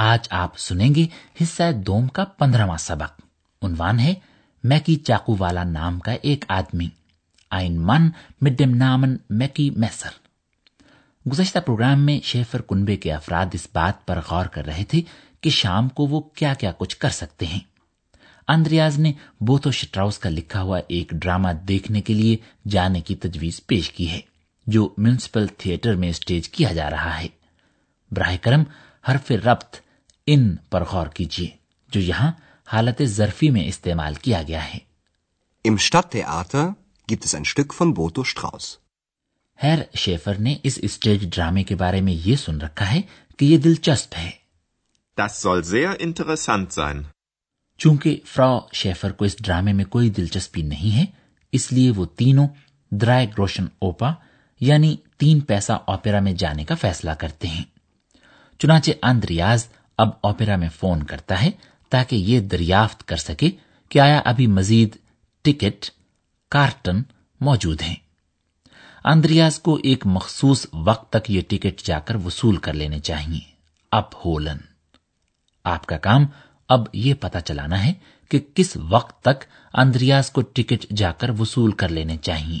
آج آپ سنیں گے حصہ دوم کا پندرہواں سبق۔ عنوان ہے، میکی چاقو والا نام کا ایک آدمی۔ آئین من مڈم نامن، میکی میسر۔ گزشتہ پروگرام میں شیفر کنبے کے افراد اس بات پر غور کر رہے تھے کہ شام کو وہ کیا کیا کچھ کر سکتے ہیں۔ اندریاز نے بوتو شٹراؤس کا لکھا ہوا ایک ڈرامہ دیکھنے کے لیے جانے کی تجویز پیش کی ہے، جو میونسپل تھیٹر میں اسٹیج کیا جا رہا ہے۔ براہ کرم، حرف ربط ان پر غور کیجیے جو یہاں حالت ظرفی میں استعمال کیا گیا ہے Im gibt es ein Stück von Boto Strauss. ہیر نے اس اسٹیج ڈرامے کے بارے میں یہ سن رکھا ہے کہ یہ دلچسپ ہے Das soll sehr sein. چونکہ فرا شیفر کو اس ڈرامے میں کوئی دلچسپی نہیں ہے اس لیے وہ تینوں درائے گروشن اوپا یعنی تین پیسہ اوپیرا میں جانے کا فیصلہ کرتے ہیں چنانچہ اندریاز اب اوپیرا میں فون کرتا ہے تاکہ یہ دریافت کر سکے کہ آیا ابھی مزید ٹکٹ، کارٹن موجود ہیں۔ آندریاز کو ایک مخصوص وقت تک یہ ٹکٹ جا کر وصول کر لینے چاہیے۔ اپ ہولن۔ آپ کا کام اب یہ پتا چلانا ہے کہ کس وقت تک آندریاز کو ٹکٹ جا کر وصول کر لینے چاہیے۔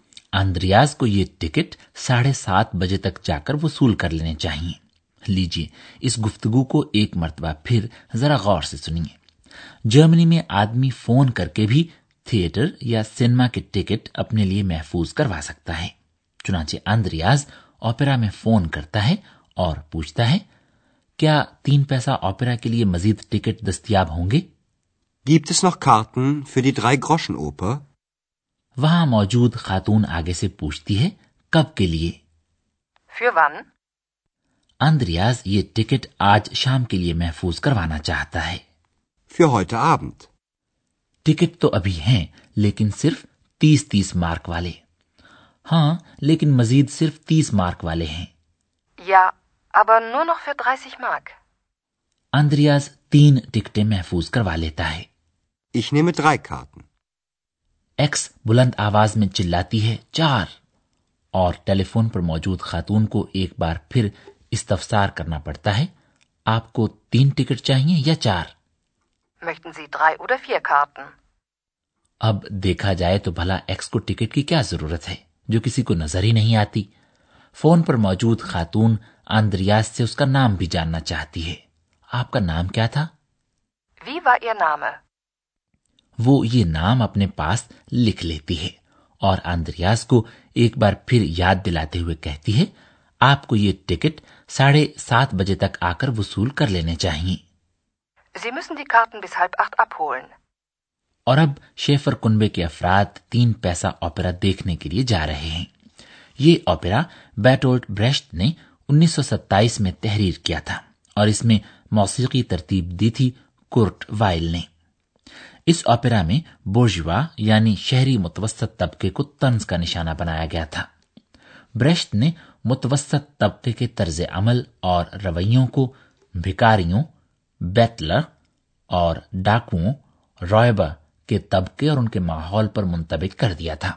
آندریاز کو یہ ٹکٹ ساڑھے سات بجے تک جا کر وصول کر لینے چاہیے۔ لیجیے اس گفتگو کو ایک مرتبہ پھر ذرا غور سے سنیے۔ جرمنی میں آدمی فون کر کے بھی تھیٹر یا سینما کے ٹکٹ اپنے لیے محفوظ کروا سکتا ہے۔ چنانچہ آندریاز اوپیرا میں فون کرتا ہے اور پوچھتا ہے، کیا تین پیسہ اوپیرا کے لیے مزید ٹکٹ دستیاب ہوں گے؟ Gibt es noch Karten für die drei Groschen Oper? وہاں موجود خاتون آگے سے پوچھتی ہے کب کے لیے؟ اندریاز یہ ٹکٹ آج شام کے لیے محفوظ کروانا چاہتا ہے۔ ٹکٹ تو ابھی ہیں لیکن صرف تیس تیس مارک والے۔ ہاں لیکن مزید صرف تیس مارک والے ہیں۔ یا اندریاز تین ٹکٹیں محفوظ کروا لیتا ہے۔ ich nehme drei Karten. ایکس بلند آواز میں چلاتی ہے چار اور ٹیلی فون پر موجود خاتون کو ایک بار پھر استفسار کرنا پڑتا ہے۔ آپ کو تین ٹکٹ چاہیے یا چار؟ اب دیکھا جائے تو بھلا ایکس کو ٹکٹ کی کیا ضرورت ہے جو کسی کو نظر ہی نہیں آتی۔ فون پر موجود خاتون آندریاز سے اس کا نام بھی جاننا چاہتی ہے۔ آپ کا نام کیا تھا؟ وہ یہ نام اپنے پاس لکھ لیتی ہے اور اندریاز کو ایک بار پھر یاد دلاتے ہوئے کہتی ہے آپ کو یہ ٹکٹ ساڑھے سات بجے تک آ کر وصول کر لینے چاہیے۔ اور اب شیفر کنبے کے افراد تین پیسہ اوپیرا دیکھنے کے لیے جا رہے ہیں۔ یہ اوپیرا بیٹولٹ بریشٹ نے انیس سو ستائیس میں تحریر کیا تھا اور اس میں موسیقی ترتیب دی تھی کورٹ وائل نے۔ اس اوپیرا میں بوجوا یعنی شہری متوسط طبقے کو طنز کا نشانہ بنایا گیا تھا۔ برشت نے متوسط طبقے کے طرز عمل اور رویوں کو بھکاریوں بیتلر اور ڈاکوؤں، رویبہ کے طبقے اور ان کے ماحول پر منتبک کر دیا تھا۔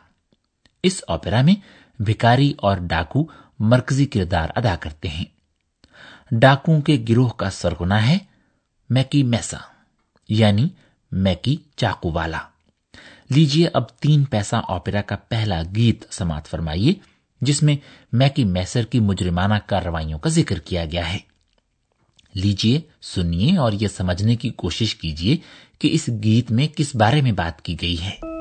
اس اوپیرا میں بھکاری اور ڈاکو مرکزی کردار ادا کرتے ہیں۔ ڈاکو کے گروہ کا سرگنا ہے میکی میسا یعنی میکی چاقو والا۔ لیجیے اب تین پیسہ اوپیرا کا پہلا گیت سماعت فرمائیے، جس میں میکی میسر کی مجرمانہ کارروائیوں کا ذکر کیا گیا ہے۔ لیجیے سنیے اور یہ سمجھنے کی کوشش کیجیے کہ اس گیت میں کس بارے میں بات کی گئی ہے۔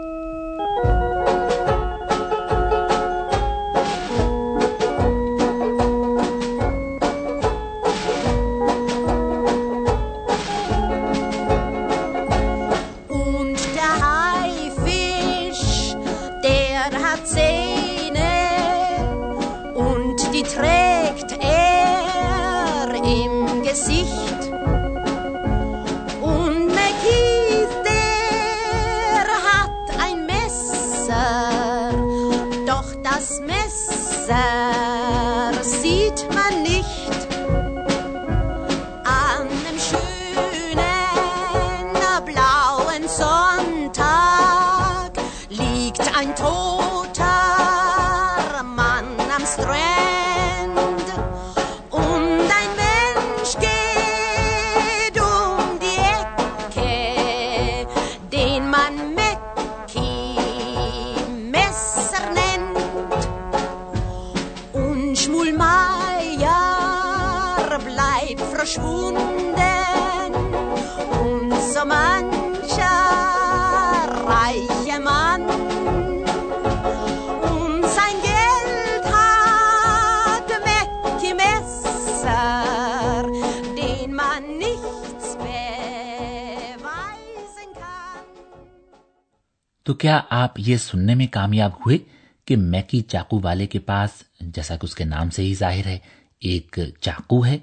تو کیا آپ یہ سننے میں کامیاب ہوئے کہ میکی چاقو والے کے پاس جیسا کہ اس کے نام سے ہی ظاہر ہے ایک چاقو ہے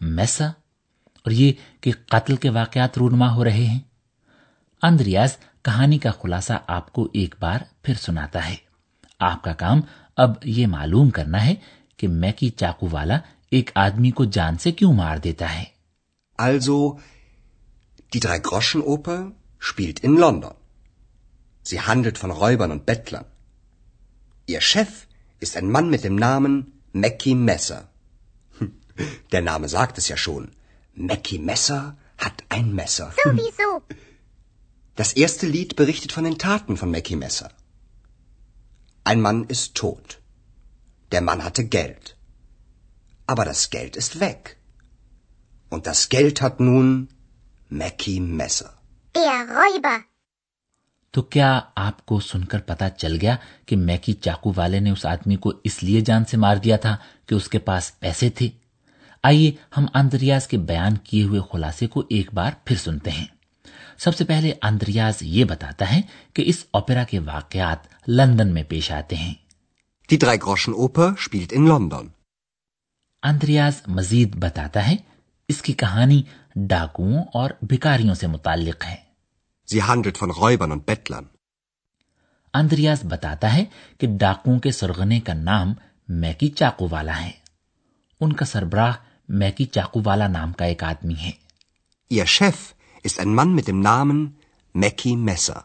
میسا؟ اور یہ کہ قتل کے واقعات رونما ہو رہے ہیں۔ اندریاز کہانی کا خلاصہ آپ کو ایک بار پھر سناتا ہے۔ آپ کا کام اب یہ معلوم کرنا ہے کہ میکی چاقو والا ایک آدمی کو جان سے کیوں مار دیتا ہے۔ Also, die drei Groschen -Oper spielt in London. Sie handelt von Räubern und Bettlern. Ihr Chef ist ein Mann mit dem Namen Mackie Messer. Hm, Der Name sagt es ja schon. Mackie Messer hat ein Messer. Sowieso. Das erste Lied berichtet von den Taten von Mackie Messer. Ein Mann ist tot. Der Mann hatte Geld. Aber das Geld ist weg. Und das Geld hat nun Mackie Messer. Der Räuber. تو کیا آپ کو سن کر پتا چل گیا کہ میکی چاقو والے نے اس آدمی کو اس لیے جان سے مار دیا تھا کہ اس کے پاس پیسے تھے؟ آئیے ہم اندریاز کے بیان کیے ہوئے خلاصے کو ایک بار پھر سنتے ہیں۔ سب سے پہلے آندریاز یہ بتاتا ہے کہ اس اوپیرا کے واقعات لندن میں پیش آتے ہیں۔ Die مزید بتاتا ہے اس کی کہانی ڈاکوؤں اور بھکاریوں سے متعلق ہے۔ Sie handelt von Räubern und Bettlern. آندریاز بتاتا ہے کہ ڈاکوں کے سرغنے کا نام میکی چاقو والا ہے ان کا سربراہ میکی چاقو والا نام کا ایک آدمی ہے Ihr Chef ist ein Mann mit dem Namen Mackie Messer.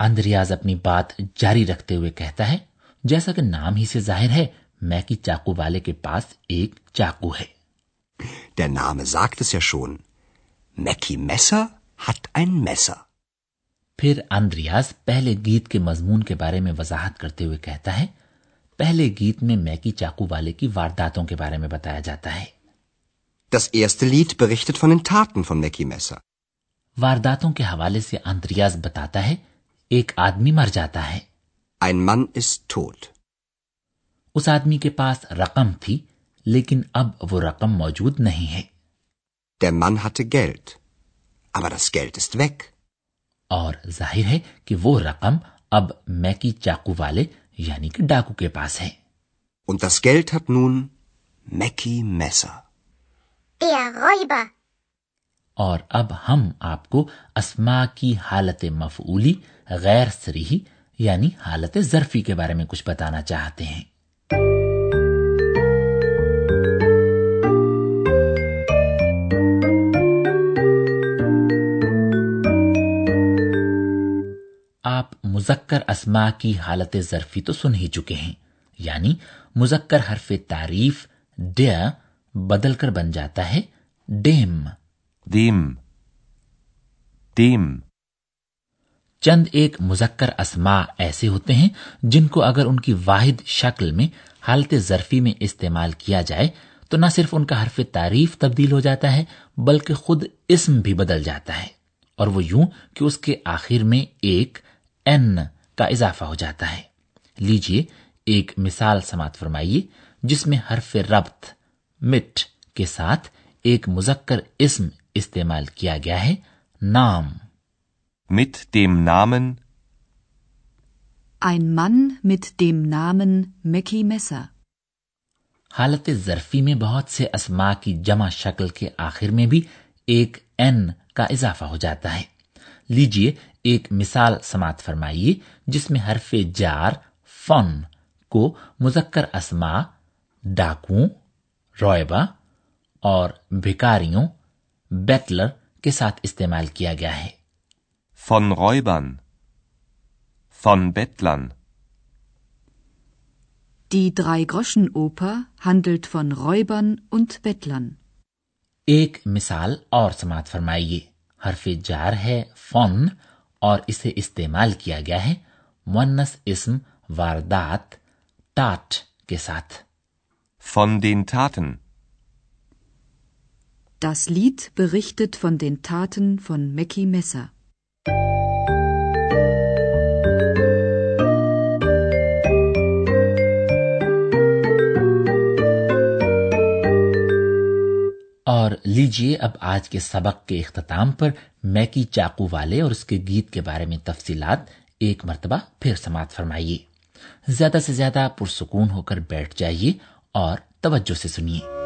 اپنی بات جاری رکھتے ہوئے کہتا ہے جیسا کہ نام ہی سے ظاہر ہے میکی چاقو والے کے پاس ایک چاقو ہے Der Name sagt es ja schon. Mackie Messer hat ein Messer. پھر اندریاز پہلے گیت کے مضمون کے بارے میں وضاحت کرتے ہوئے کہتا ہے پہلے گیت میں میکی چاقو والے کی وارداتوں کے بارے میں بتایا جاتا ہے Das erste Lied berichtet von den Taten von Mackie Messer. وارداتوں کے حوالے سے اندریاز بتاتا ہے ایک آدمی مر جاتا ہے Ein Mann ist tot. اس آدمی کے پاس رقم تھی لیکن اب وہ رقم موجود نہیں ہے Der Mann hatte Geld. Aber das Geld ist weg. اور ظاہر ہے کہ وہ رقم اب میکی چاقو والے یعنی کہ ڈاکو کے پاس ہے۔ Und das Geld hat nun Mackie Messer. اور اب ہم آپ کو اسما کی حالت مفعولی غیر سریحی یعنی حالت ظرفی کے بارے میں کچھ بتانا چاہتے ہیں۔ مذکر اسما کی حالت ظرفی تو سن ہی چکے ہیں۔ یعنی مذکر حرف تعریف ڈیا بدل کر بن جاتا ہے ڈیم۔ دیم۔ دیم چند ایک مذکر اسما ایسے ہوتے ہیں جن کو اگر ان کی واحد شکل میں حالت ظرفی میں استعمال کیا جائے تو نہ صرف ان کا حرف تعریف تبدیل ہو جاتا ہے بلکہ خود اسم بھی بدل جاتا ہے۔ اور وہ یوں کہ اس کے آخر میں ایک این کا اضافہ ہو جاتا ہے۔ لیجیے ایک مثال سماعت فرمائیے جس میں حرف ربط مٹ کے ساتھ ایک مذکر اسم استعمال کیا گیا ہے نام۔ Mit dem Namen Ein Mann mit dem Namen Mackie Messer. حالت ظرفی میں بہت سے اسما کی جمع شکل کے آخر میں بھی ایک این کا اضافہ ہو جاتا ہے۔ لیجیے ایک مثال سماعت فرمائیے جس میں حرف جار فن کو مذکر اسما ڈاکو رویبا اور بھکاریوں بیٹلر کے ساتھ استعمال کیا گیا ہے von Räubern, von Bettlern, Die Drei-Groschen-Oper handelt von Räubern und Bettlern. ایک مثال اور سماعت فرمائیے حرف جار ہے فن اور اسے استعمال کیا گیا ہے مونس اسم واردات ٹاٹ کے ساتھ von den Taten, Das Lied berichtet von den Taten von Mackie Messer. اور لیجیے اب آج کے سبق کے اختتام پر میکی چاقو والے اور اس کے گیت کے بارے میں تفصیلات ایک مرتبہ پھر سماعت فرمائیے۔ زیادہ سے زیادہ پرسکون ہو کر بیٹھ جائیے اور توجہ سے سنیے۔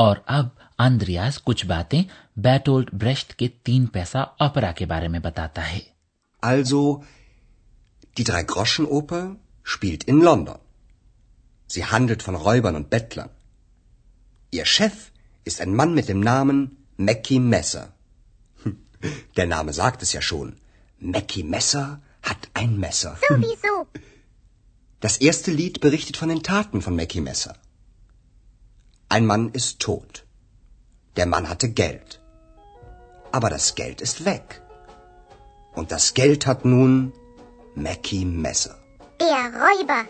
اور اب اندریاز کچھ باتیں بیٹولڈ بریشٹ کے تین پیسہ اوپرا کے بارے میں بتاتا ہے Also, die Drei-Groschen-Oper spielt in London. Sie handelt von Räubern und Bettlern. Ihr Chef ist ein Mann mit dem Namen Mackie Messer. Hm, Der Name sagt es ja schon. Mackie Messer hat ein Messer. Sowieso. Das erste Lied berichtet von den Taten von Mackie Messer. Ein Mann ist tot. Der Mann hatte Geld. Aber das Geld ist weg. Und das Geld hat nun Mackie Messer. Der Räuber.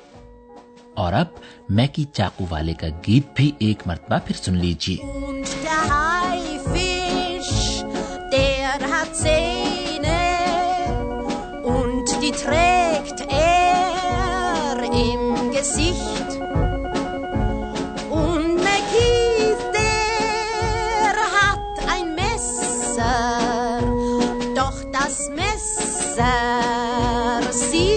اور اب میکی چاقو والے کا گیت بھی ایک مرتبہ پھر سن لیجیے das Messer sieht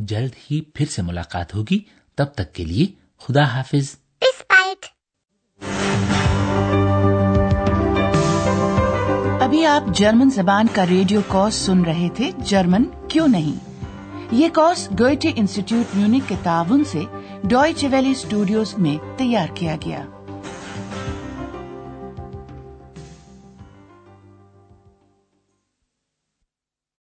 جلد ہی پھر سے ملاقات ہوگی۔ تب تک کے لیے خدا حافظ۔ ابھی آپ جرمن زبان کا ریڈیو کورس سن رہے تھے۔ جرمن کیوں نہیں؟ یہ کورس گوئٹی انسٹیٹیوٹ میونک کے تعاون سے ڈوائچ ویلی اسٹوڈیوز میں تیار کیا گیا۔